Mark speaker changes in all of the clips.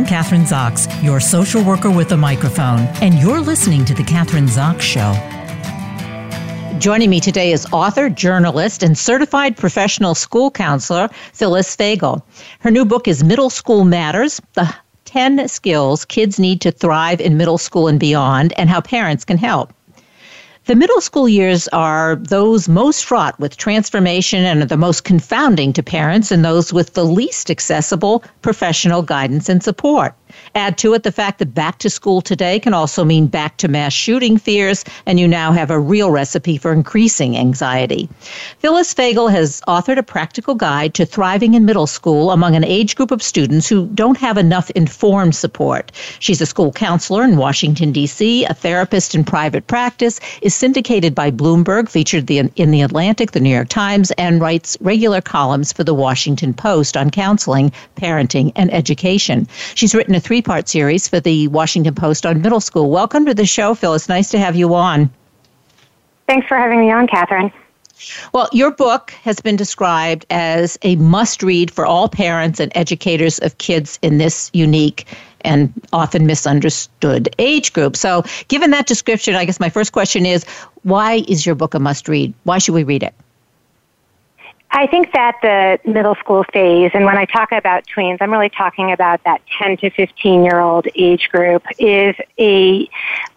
Speaker 1: I'm Kathryn Zox, your social worker with a microphone, and you're listening to The Kathryn Zox Show. Joining me today is author, journalist, and certified professional school counselor Phyllis Fagell. Her new book is Middle School Matters The 10 Skills Kids Need to Thrive in Middle School and Beyond, and How Parents Can Help. The middle school years are those most fraught with transformation and are the most confounding to parents and those with the least accessible professional guidance and support. Add to it the fact that back to school today can also mean back to mass shooting fears, and you now have a real recipe for increasing anxiety. Phyllis Fagell has authored a practical guide to thriving in middle school among an age group of students who don't have enough informed support. She's a school counselor in Washington, D.C., a therapist in private practice, is syndicated by Bloomberg, featured in The Atlantic, The New York Times, and writes regular columns for The Washington Post on counseling, parenting, and education. She's written a three part series for the Washington Post on middle school. Welcome to the show, Phyllis. Nice to have you on.
Speaker 2: Thanks for having me on, Kathryn.
Speaker 1: Well, your book has been described as a must read for all parents and educators of kids in this unique and often misunderstood age group. So, given that description, I guess my first question is why is your book a must read? Why should we read it?
Speaker 2: I think that the middle school phase, and when I talk about tweens, I'm really talking about that 10 to 15 year old age group, is a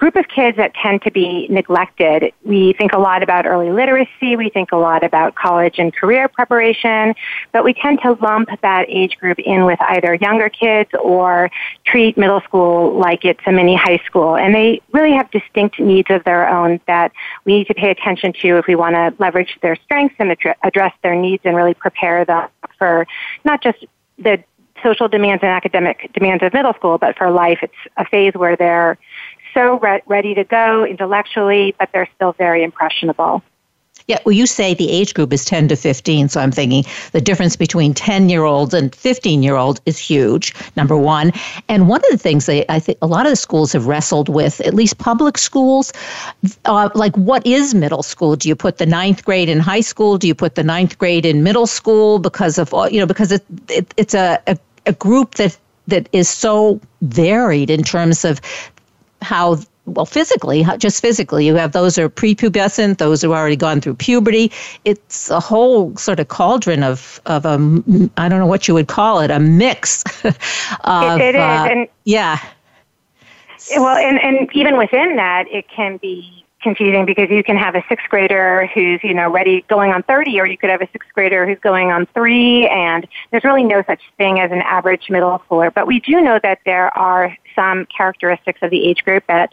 Speaker 2: group of kids that tend to be neglected. We think a lot about early literacy, we think a lot about college and career preparation, but we tend to lump that age group in with either younger kids or treat middle school like it's a mini high school. And they really have distinct needs of their own that we need to pay attention to if we want to leverage their strengths and address their needs and really prepare them for not just the social demands and academic demands of middle school, but for life. It's a phase where they're so re- ready to go intellectually, but they're still very impressionable.
Speaker 1: Yeah, well, you say the age group is 10 to 15, so I'm thinking the difference between 10 year olds and 15 year olds is huge, number one. And one of the things that I think a lot of the schools have wrestled with, at least public schools, uh, like what is middle school? Do you put the ninth grade in high school? Do you put the ninth grade in middle school? Because of, you know, because it, it it's a, a, a group that that is so varied in terms of how well, physically, just physically, you have those who are prepubescent, those who have already gone through puberty. It's a whole sort of cauldron of of a I don't know what you would call it, a mix.
Speaker 2: of, it, it is, uh, and
Speaker 1: yeah.
Speaker 2: Well, and and even within that, it can be confusing because you can have a sixth grader who's, you know, ready going on 30 or you could have a sixth grader who's going on three and there's really no such thing as an average middle schooler. But we do know that there are some characteristics of the age group that,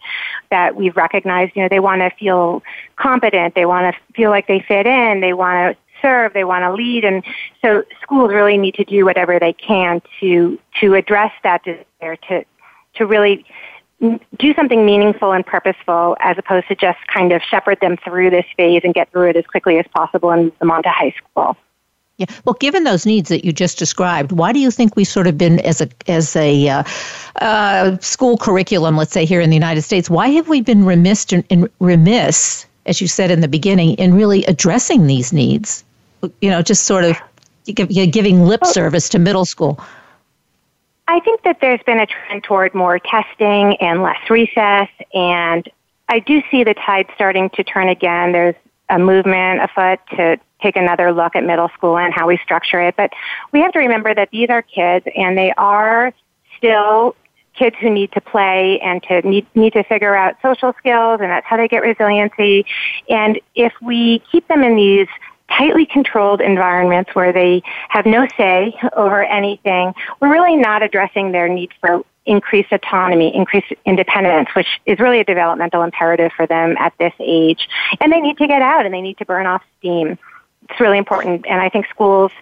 Speaker 2: that we've recognized. You know, they want to feel competent. They want to feel like they fit in. They want to serve, they want to lead, and so schools really need to do whatever they can to to address that desire to to really do something meaningful and purposeful as opposed to just kind of shepherd them through this phase and get through it as quickly as possible and move them on to high school.
Speaker 1: Yeah. Well, given those needs that you just described, why do you think we've sort of been as a as a uh, uh, school curriculum, let's say here in the United States, why have we been remiss in, in, remiss, as you said in the beginning, in really addressing these needs? You know, just sort of giving lip service to middle school.
Speaker 2: I think that there's been a trend toward more testing and less recess, and I do see the tide starting to turn again. There's a movement afoot to take another look at middle school and how we structure it. But we have to remember that these are kids and they are still kids who need to play and to need, need to figure out social skills and that's how they get resiliency. And if we keep them in these tightly controlled environments where they have no say over anything, we're really not addressing their need for increased autonomy, increased independence, which is really a developmental imperative for them at this age. And they need to get out and they need to burn off steam. It's really important. And I think schools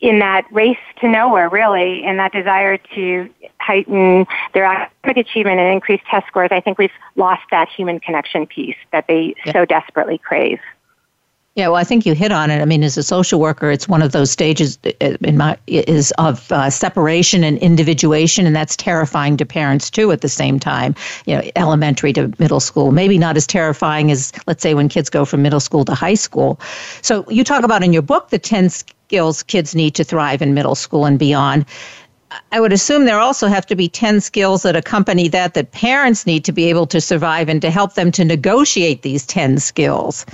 Speaker 2: in that race to nowhere, really, in that desire to heighten their academic achievement and increase test scores, I think we've lost that human connection piece that they yeah. so desperately crave.
Speaker 1: Yeah, well, I think you hit on it. I mean, as a social worker, it's one of those stages uh, in my is of uh, separation and individuation, and that's terrifying to parents too. At the same time, you know, elementary to middle school, maybe not as terrifying as let's say when kids go from middle school to high school. So you talk about in your book the ten skills kids need to thrive in middle school and beyond. I would assume there also have to be 10 skills that accompany that that parents need to be able to survive and to help them to negotiate these 10 skills.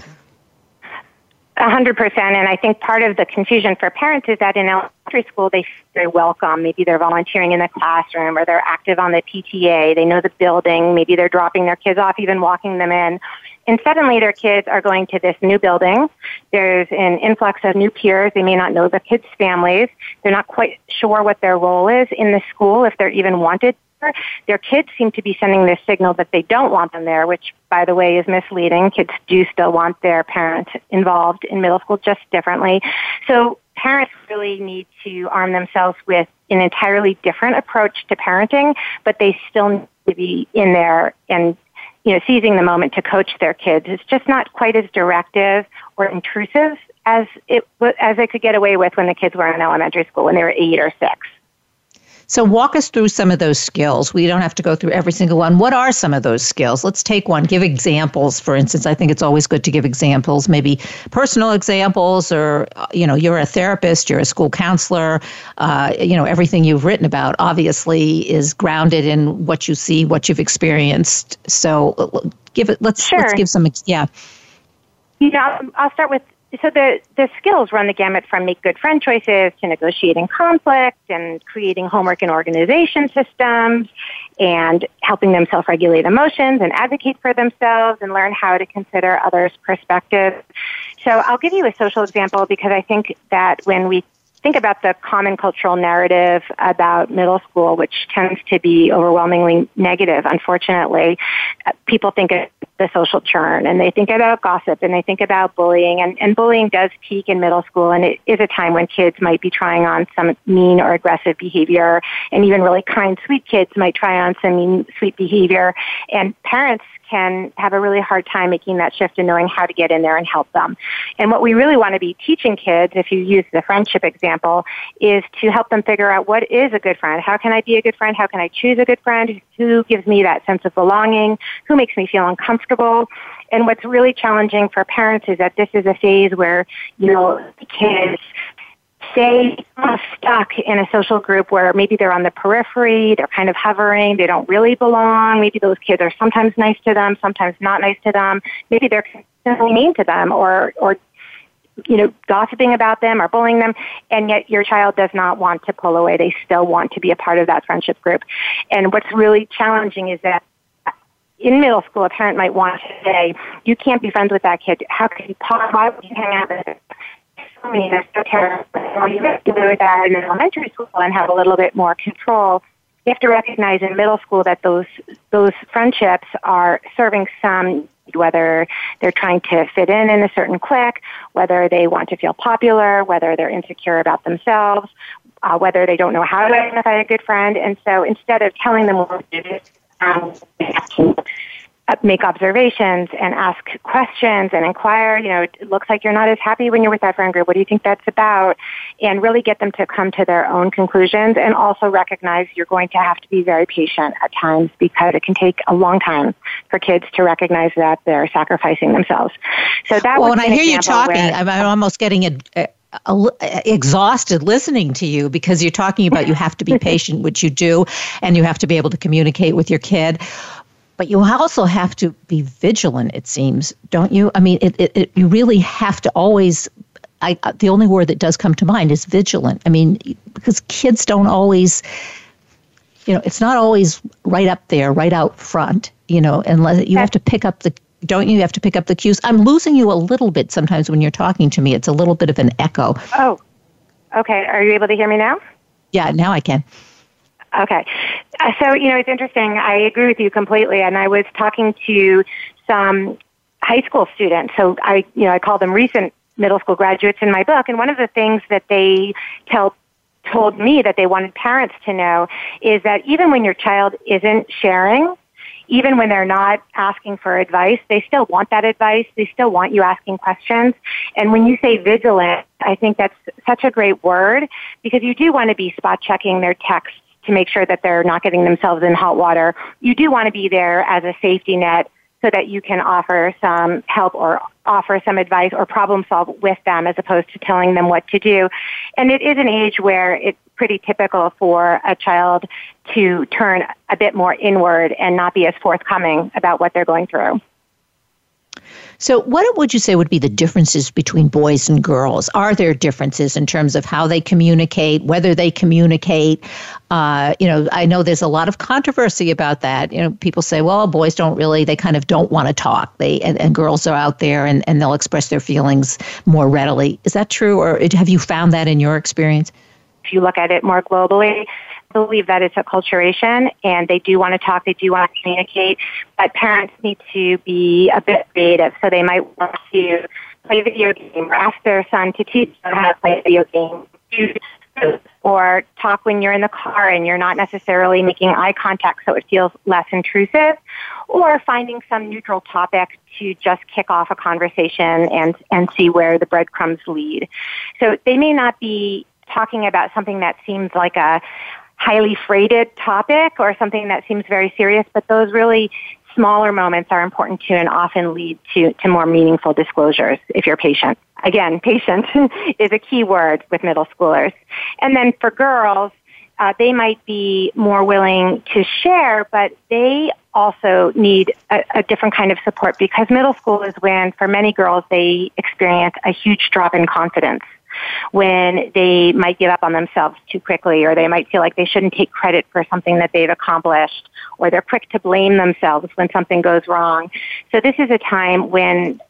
Speaker 2: Hundred percent, and I think part of the confusion for parents is that in elementary school they feel very welcome. Maybe they're volunteering in the classroom, or they're active on the PTA. They know the building. Maybe they're dropping their kids off, even walking them in. And suddenly their kids are going to this new building. There's an influx of new peers. They may not know the kids' families. They're not quite sure what their role is in the school, if they're even wanted their kids seem to be sending this signal that they don't want them there, which, by the way, is misleading. Kids do still want their parents involved in middle school just differently. So parents really need to arm themselves with an entirely different approach to parenting, but they still need to be in there and you know, seizing the moment to coach their kids. It's just not quite as directive or intrusive as it as they could get away with when the kids were in elementary school when they were eight or six.
Speaker 1: So, walk us through some of those skills. We don't have to go through every single one. What are some of those skills? Let's take one. Give examples, for instance. I think it's always good to give examples, maybe personal examples, or, you know, you're a therapist, you're a school counselor. Uh, you know, everything you've written about obviously is grounded in what you see, what you've experienced. So, give it, let's,
Speaker 2: sure.
Speaker 1: let's give some, yeah.
Speaker 2: Yeah, I'll start with so the, the skills run the gamut from make good friend choices to negotiating conflict and creating homework and organization systems and helping them self-regulate emotions and advocate for themselves and learn how to consider others' perspectives. So I'll give you a social example because I think that when we think about the common cultural narrative about middle school, which tends to be overwhelmingly negative, unfortunately, uh, people think the social churn and they think about gossip and they think about bullying. And, and bullying does peak in middle school, and it is a time when kids might be trying on some mean or aggressive behavior, and even really kind, sweet kids might try on some mean, sweet behavior. And parents can have a really hard time making that shift and knowing how to get in there and help them. And what we really want to be teaching kids, if you use the friendship example, is to help them figure out what is a good friend. How can I be a good friend? How can I choose a good friend? Who gives me that sense of belonging? Who makes me feel uncomfortable? And what's really challenging for parents is that this is a phase where, you know, kids stay stuck in a social group where maybe they're on the periphery, they're kind of hovering, they don't really belong. Maybe those kids are sometimes nice to them, sometimes not nice to them. Maybe they're consistently mean to them or, or you know, gossiping about them or bullying them, and yet your child does not want to pull away. They still want to be a part of that friendship group. And what's really challenging is that in middle school, a parent might want to say, you can't be friends with that kid. How could you possibly, why would you hang out with I mean, that's so terrible. You have to do that in elementary school and have a little bit more control. You have to recognize in middle school that those those friendships are serving some whether they're trying to fit in in a certain clique, whether they want to feel popular, whether they're insecure about themselves, uh, whether they don't know how to identify a good friend. And so instead of telling them what to do, Uh, make observations and ask questions and inquire. You know, it looks like you're not as happy when you're with that friend group. What do you think that's about? And really get them to come to their own conclusions and also recognize you're going to have to be very patient at times because it can take a long time for kids to recognize that they're sacrificing themselves. So that
Speaker 1: well, when I hear you talking, where, I'm, I'm almost getting a, a exhausted listening to you because you're talking about you have to be patient, which you do, and you have to be able to communicate with your kid. But you also have to be vigilant it seems don't you? I mean it, it, it, you really have to always I, uh, the only word that does come to mind is vigilant. I mean because kids don't always you know it's not always right up there right out front you know unless you have to pick up the don't you have to pick up the cues i'm losing you a little bit sometimes when you're talking to me it's a little bit of an echo
Speaker 2: oh okay are you able to hear me now
Speaker 1: yeah now i can
Speaker 2: Okay. Uh, so, you know, it's interesting. I agree with you completely. And I was talking to some high school students. So I, you know, I call them recent middle school graduates in my book. And one of the things that they tell told me that they wanted parents to know is that even when your child isn't sharing, even when they're not asking for advice, they still want that advice. They still want you asking questions. And when you say vigilant, I think that's such a great word because you do want to be spot checking their texts to make sure that they're not getting themselves in hot water. You do want to be there as a safety net so that you can offer some help or offer some advice or problem solve with them as opposed to telling them what to do. And it is an age where it's pretty typical for a child to turn a bit more inward and not be as forthcoming about what they're going through.
Speaker 1: So, what would you say would be the differences between boys and girls? Are there differences in terms of how they communicate, whether they communicate? Uh, you know, I know there's a lot of controversy about that. You know, people say, well, boys don't really, they kind of don't want to talk. They and, and girls are out there and, and they'll express their feelings more readily. Is that true, or have you found that in your experience?
Speaker 2: If you look at it more globally, believe that it's acculturation and they do want to talk, they do want to communicate, but parents need to be a bit creative. So they might want to play a video game or ask their son to teach them how to play a video game. Or talk when you're in the car and you're not necessarily making eye contact so it feels less intrusive. Or finding some neutral topic to just kick off a conversation and, and see where the breadcrumbs lead. So they may not be talking about something that seems like a highly freighted topic or something that seems very serious, but those really smaller moments are important too and often lead to, to more meaningful disclosures if you're patient. Again, patient is a key word with middle schoolers. And then for girls, uh, they might be more willing to share, but they also need a, a, different kind of support because middle school is when, for many girls, they experience a huge drop in confidence when they might give up on themselves too quickly or they might feel like they shouldn't take credit for something that they've accomplished or they're quick to blame themselves when something goes wrong. So this is a time when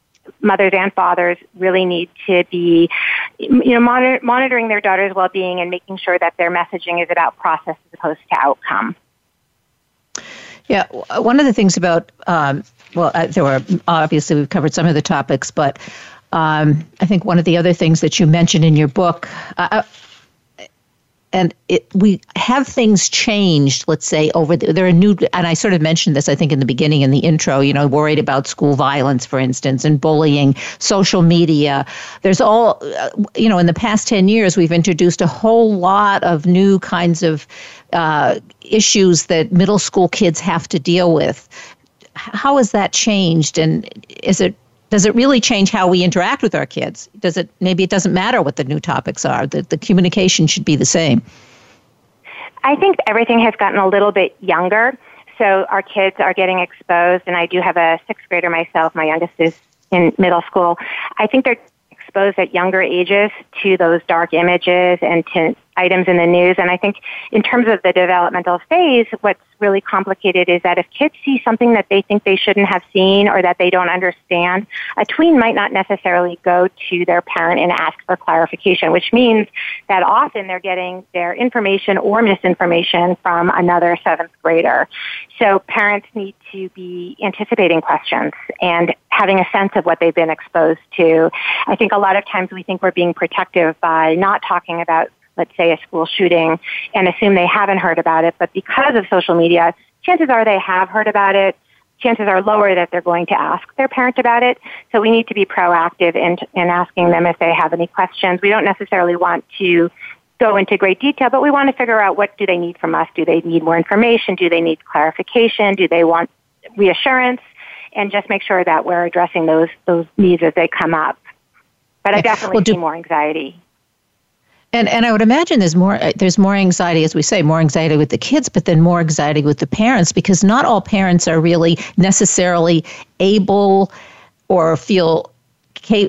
Speaker 2: mothers and fathers really need to be, you know, monitor, monitoring their daughter's well-being and making sure that their messaging is about process as opposed to outcome.
Speaker 1: Yeah, one of the things about, um, well, uh, there were obviously we've covered some of the topics, but um, I think one of the other things that you mentioned in your book, uh, uh, and it, we have things changed. Let's say over the, there are new, and I sort of mentioned this, I think, in the beginning in the intro. You know, worried about school violence, for instance, and bullying, social media. There's all, uh, you know, in the past ten years, we've introduced a whole lot of new kinds of uh, issues that middle school kids have to deal with. How has that changed, and is it does it really change how we interact with our kids? Does it maybe it doesn't matter what the new topics are? The the communication should be the same.
Speaker 2: I think everything has gotten a little bit younger. So our kids are getting exposed and I do have a sixth grader myself. My youngest is in middle school. I think they're exposed at younger ages to those dark images and to items in the news. And I think in terms of the developmental phase, what's really complicated is that if kids see something that they think they shouldn't have seen or that they don't understand, a tween might not necessarily go to their parent and ask for clarification, which means that often they're getting their information or misinformation from another seventh grader. So parents need to be anticipating questions and having a sense of what they've been exposed to. I think a lot of times we think we're being protective by not talking about let's say, a school shooting and assume they haven't heard about it. But because of social media, chances are they have heard about it. Chances are lower that they're going to ask their parent about it. So we need to be proactive in, in asking them if they have any questions. We don't necessarily want to go into great detail, but we want to figure out what do they need from us. Do they need more information? Do they need clarification? Do they want reassurance? And just make sure that we're addressing those those needs as they come up. But I definitely well, do, see more anxiety.
Speaker 1: And and I would imagine there's more uh, there's more anxiety as we say more anxiety with the kids but then more anxiety with the parents because not all parents are really necessarily able or feel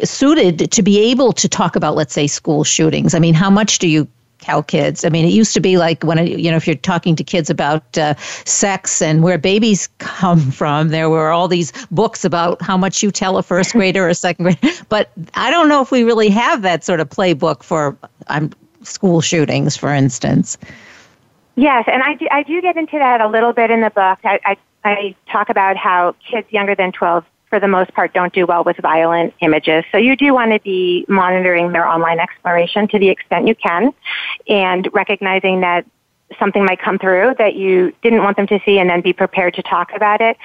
Speaker 1: suited to be able to talk about let's say school shootings. I mean, how much do you tell kids? I mean, it used to be like when you know if you're talking to kids about uh, sex and where babies come from, there were all these books about how much you tell a first grader or a second grader. But I don't know if we really have that sort of playbook for um, school shootings, for instance.
Speaker 2: Yes, and I do, I do get into that a little bit in the book. I, I, I talk about how kids younger than 12 for the most part, don't do well with violent images. So you do want to be monitoring their online exploration to the extent you can and recognizing that something might come through that you didn't want them to see and then be prepared to talk about it.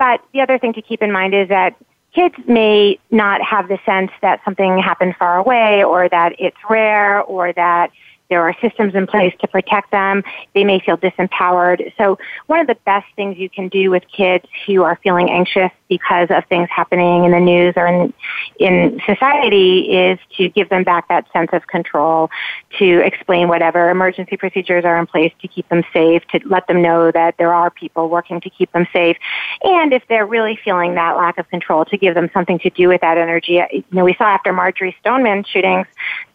Speaker 2: But the other thing to keep in mind is that kids may not have the sense that something happened far away or that it's rare or that there are systems in place to protect them. They may feel disempowered. So one of the best things you can do with kids who are feeling anxious because of things happening in the news or in, in society is to give them back that sense of control, to explain whatever emergency procedures are in place to keep them safe, to let them know that there are people working to keep them safe. And if they're really feeling that lack of control, to give them something to do with that energy. You know, we saw after Marjory Stoneman shootings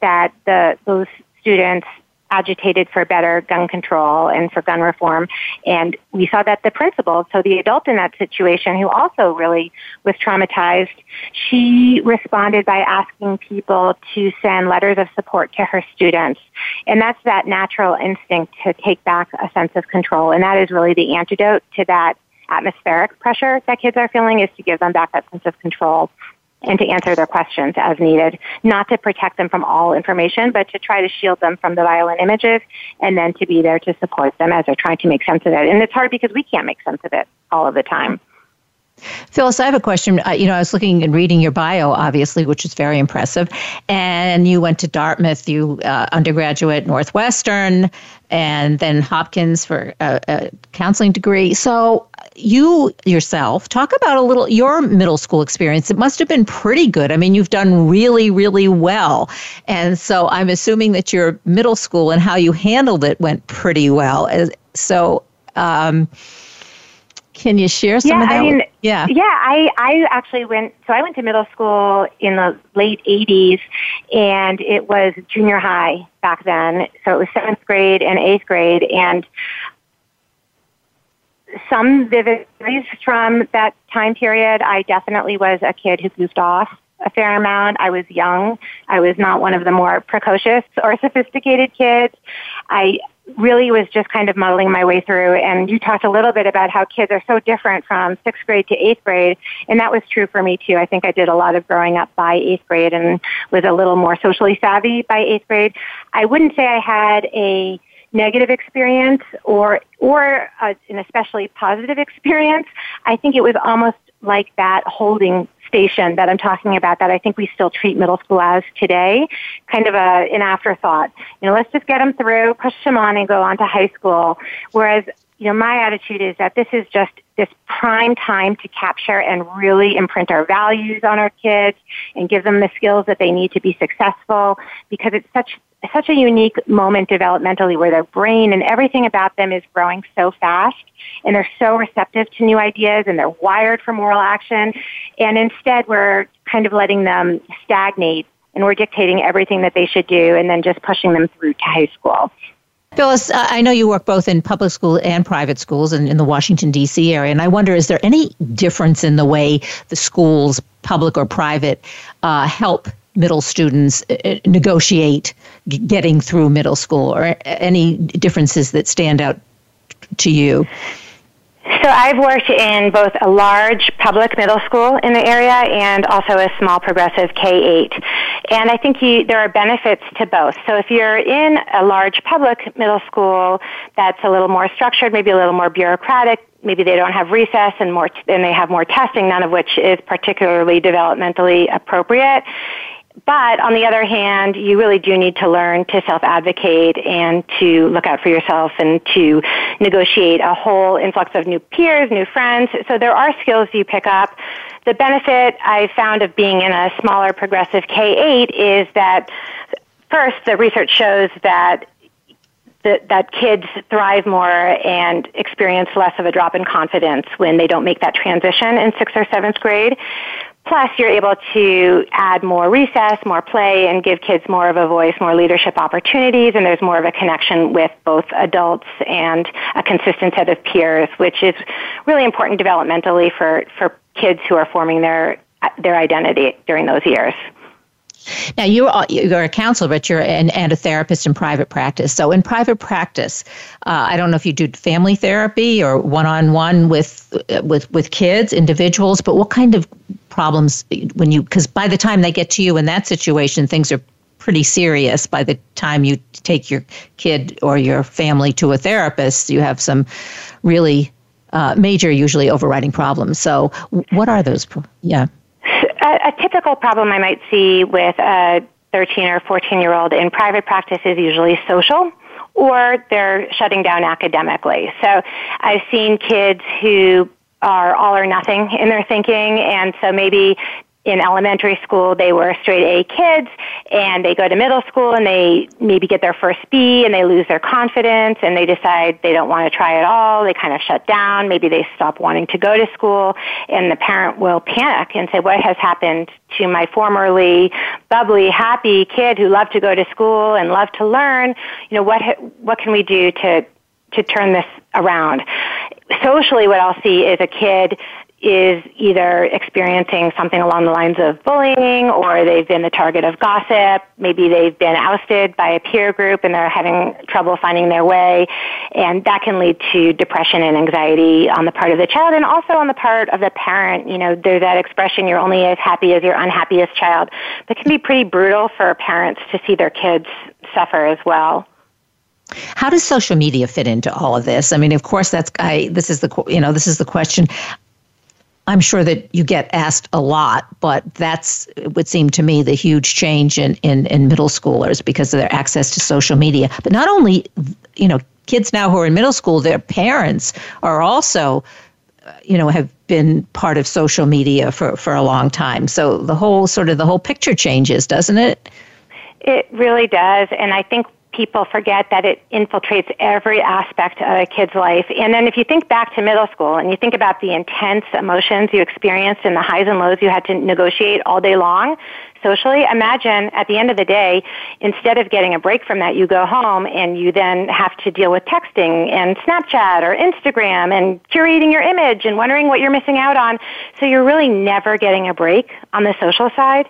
Speaker 2: that the those students agitated for better gun control and for gun reform. And we saw that the principal, so the adult in that situation who also really was traumatized, she responded by asking people to send letters of support to her students. And that's that natural instinct to take back a sense of control. And that is really the antidote to that atmospheric pressure that kids are feeling is to give them back that sense of control and to answer their questions as needed, not to protect them from all information, but to try to shield them from the violent images and then to be there to support them as they're trying to make sense of it. And it's hard because we can't make sense of it all of the time.
Speaker 1: Phyllis, I have a question. Uh, you know, I was looking and reading your bio, obviously, which is very impressive. And you went to Dartmouth, you uh, undergraduate Northwestern, and then Hopkins for a, a counseling degree. So, you yourself talk about a little your middle school experience. It must have been pretty good. I mean, you've done really, really well. And so, I'm assuming that your middle school and how you handled it went pretty well. So, um, can you share some
Speaker 2: yeah,
Speaker 1: of that?
Speaker 2: I mean,
Speaker 1: yeah.
Speaker 2: Yeah, I, I actually went, so I went to middle school in the late 80s, and it was junior high back then. So it was seventh grade and eighth grade, and some vivid memories from that time period. I definitely was a kid who goofed off a fair amount. I was young. I was not one of the more precocious or sophisticated kids. I really was just kind of muddling my way through. And you talked a little bit about how kids are so different from sixth grade to eighth grade. And that was true for me too. I think I did a lot of growing up by eighth grade and was a little more socially savvy by eighth grade. I wouldn't say I had a negative experience or or a, an especially positive experience. I think it was almost like that holding station that I'm talking about that I think we still treat middle school as today, kind of a, an afterthought. You know, let's just get them through, push them on and go on to high school. Whereas, you know, my attitude is that this is just this prime time to capture and really imprint our values on our kids and give them the skills that they need to be successful because it's such such a unique moment developmentally where their brain and everything about them is growing so fast and they're so receptive to new ideas and they're wired for moral action. And instead we're kind of letting them stagnate and we're dictating everything that they should do and then just pushing them through to high school.
Speaker 1: Phyllis, I know you work both in public school and private schools and in the Washington, D.C. area, and I wonder is there any difference in the way the schools, public or private, uh, help middle students uh, uh, negotiate getting through middle school or any differences that stand out to you?
Speaker 2: So I've worked in both a large public middle school in the area and also a small progressive K-8. And I think you, there are benefits to both. So if you're in a large public middle school that's a little more structured, maybe a little more bureaucratic, maybe they don't have recess and more, and they have more testing, none of which is particularly developmentally appropriate. But on the other hand, you really do need to learn to self-advocate and to look out for yourself and to negotiate a whole influx of new peers, new friends. So there are skills you pick up. The benefit I found of being in a smaller progressive K-8 is that first, the research shows that that, kids thrive more and experience less of a drop in confidence when they don't make that transition in sixth or seventh grade. Plus, you're able to add more recess, more play, and give kids more of a voice, more leadership opportunities, and there's more of a connection with both adults and a consistent set of peers, which is really important developmentally for, for kids who are forming their, their identity during those years.
Speaker 1: Now you're you're a counselor, but you're an, and a therapist in private practice. So in private practice, uh, I don't know if you do family therapy or one on one with with with kids, individuals, but what kind of problems when you because by the time they get to you in that situation, things are pretty serious. By the time you take your kid or your family to a therapist, you have some really uh, major, usually overriding problems. So what are those? Yeah
Speaker 2: a, a typical problem I might see with a 13 or 14 year old in private practice is usually social or they're shutting down academically. So I've seen kids who are all or nothing in their thinking, and so maybe in elementary school they were straight A kids and they go to middle school and they maybe get their first B and they lose their confidence and they decide they don't want to try at all. They kind of shut down. Maybe they stop wanting to go to school and the parent will panic and say, what has happened to my formerly bubbly, happy kid who loved to go to school and loved to learn? You know, what, what can we do to, to turn this around? Socially, what I'll see is a kid is either experiencing something along the lines of bullying or they've been the target of gossip. Maybe they've been ousted by a peer group and they're having trouble finding their way. And that can lead to depression and anxiety on the part of the child and also on the part of the parent. You know, there's that expression, you're only as happy as your unhappiest child. That can be pretty brutal for parents to see their kids suffer as well.
Speaker 1: How does social media fit into all of this? I mean, of course, that's I. This is the you know this is the question. I'm sure that you get asked a lot, but that's it would seem to me the huge change in, in, in middle schoolers because of their access to social media. But not only, you know, kids now who are in middle school, their parents are also, uh, you know, have been part of social media for, for a long time. So the whole sort of the whole picture changes, doesn't it?
Speaker 2: It really does. And I think people forget that it infiltrates every aspect of a kid's life. And then if you think back to middle school and you think about the intense emotions you experienced and the highs and lows you had to negotiate all day long, socially, imagine at the end of the day, instead of getting a break from that, you go home and you then have to deal with texting and Snapchat or Instagram and curating your image and wondering what you're missing out on. So you're really never getting a break on the social side.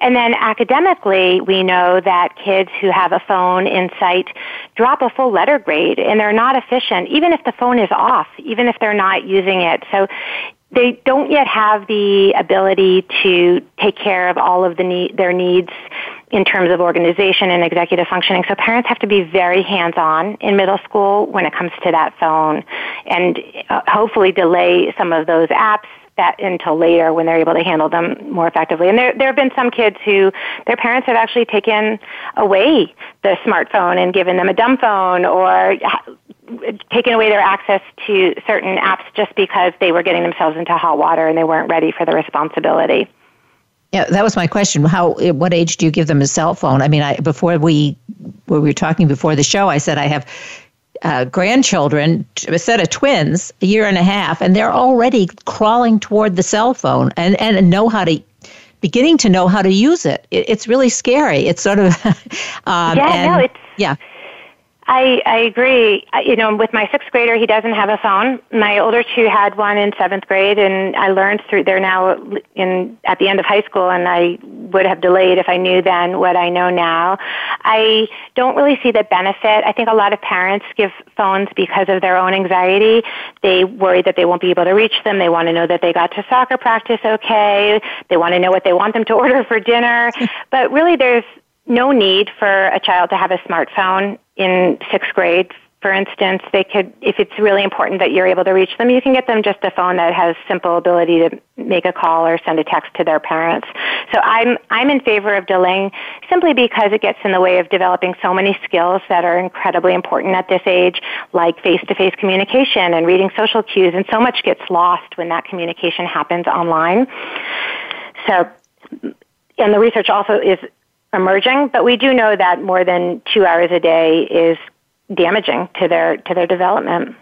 Speaker 2: And then academically, we know that kids who have a phone in sight drop a full letter grade and they're not efficient, even if the phone is off, even if they're not using it. So they don't yet have the ability to take care of all of the need, their needs in terms of organization and executive functioning. So parents have to be very hands-on in middle school when it comes to that phone and uh, hopefully delay some of those apps that until later when they're able to handle them more effectively. And there, there have been some kids who their parents have actually taken away the smartphone and given them a dumb phone or taken away their access to certain apps just because they were getting themselves into hot water and they weren't ready for the responsibility.
Speaker 1: Yeah, that was my question. How, what age do you give them a cell phone? I mean, I before we, we were talking before the show, I said I have uh, grandchildren, a set of twins, a year and a half, and they're already crawling toward the cell phone and, and know how to beginning to know how to use it. it it's really scary. It's sort of
Speaker 2: um, yeah, and, no, it's
Speaker 1: yeah.
Speaker 2: I, I agree. You know, with my sixth grader, he doesn't have a phone. My older two had one in seventh grade, and I learned through. They're now in at the end of high school, and I would have delayed if I knew then what I know now. I don't really see the benefit. I think a lot of parents give phones because of their own anxiety. They worry that they won't be able to reach them. They want to know that they got to soccer practice okay. They want to know what they want them to order for dinner. but really, there's no need for a child to have a smartphone in sixth grade, for instance, they could, if it's really important that you're able to reach them, you can get them just a phone that has simple ability to make a call or send a text to their parents. So I'm, I'm in favor of delaying simply because it gets in the way of developing so many skills that are incredibly important at this age, like face-to-face communication and reading social cues, and so much gets lost when that communication happens online. So, and the research also is emerging, but we do know that more than two hours a day is damaging to their to their development.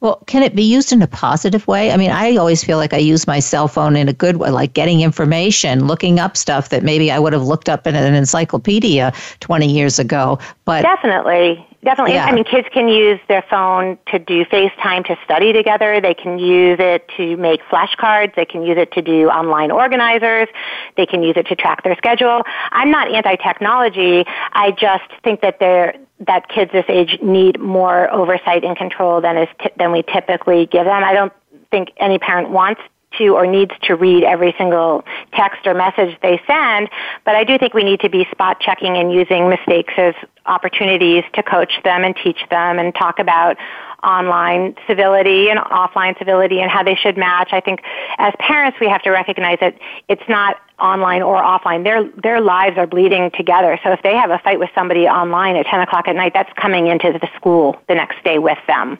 Speaker 1: Well, can it be used in a positive way? I mean, I always feel like I use my cell phone in a good way, like getting information, looking up stuff that maybe I would have looked up in an encyclopedia 20 years ago. But
Speaker 2: definitely, definitely. Yeah. I mean, kids can use their phone to do FaceTime to study together. They can use it to make flashcards. They can use it to do online organizers. They can use it to track their schedule. I'm not anti-technology. I just think that they're that kids this age need more oversight and control than is t- than we typically give them. I don't think any parent wants to or needs to read every single text or message they send, but I do think we need to be spot checking and using mistakes as opportunities to coach them and teach them and talk about online civility and offline civility and how they should match. I think as parents we have to recognize that it's not online or offline. Their their lives are bleeding together. So if they have a fight with somebody online at ten o'clock at night, that's coming into the school the next day with them.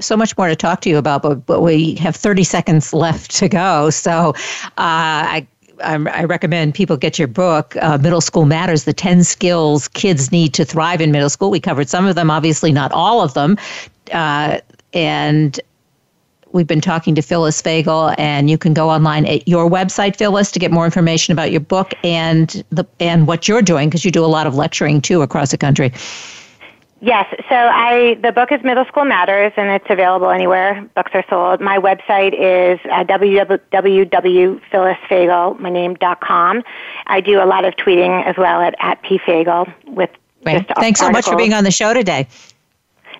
Speaker 1: So much more to talk to you about, but, but we have 30 seconds left to go. So uh, I I recommend people get your book, uh, Middle School Matters The 10 Skills Kids Need to Thrive in Middle School. We covered some of them, obviously, not all of them. Uh, and we've been talking to Phyllis Fagell, and you can go online at your website, Phyllis, to get more information about your book and the and what you're doing because you do a lot of lecturing too across the country.
Speaker 2: Yes, so I the book is Middle School Matters, and it's available anywhere books are sold. My website is uh, www.phyllisfagell, I do a lot of tweeting as well at at pfagell with.
Speaker 1: Great. Thanks articles. so much for being on the show today.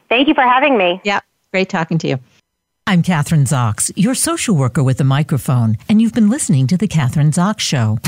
Speaker 2: Thank you for having me.
Speaker 1: Yeah, great talking to you. I'm Kathryn Zox, your social worker with a microphone, and you've been listening to the Kathryn Zox Show.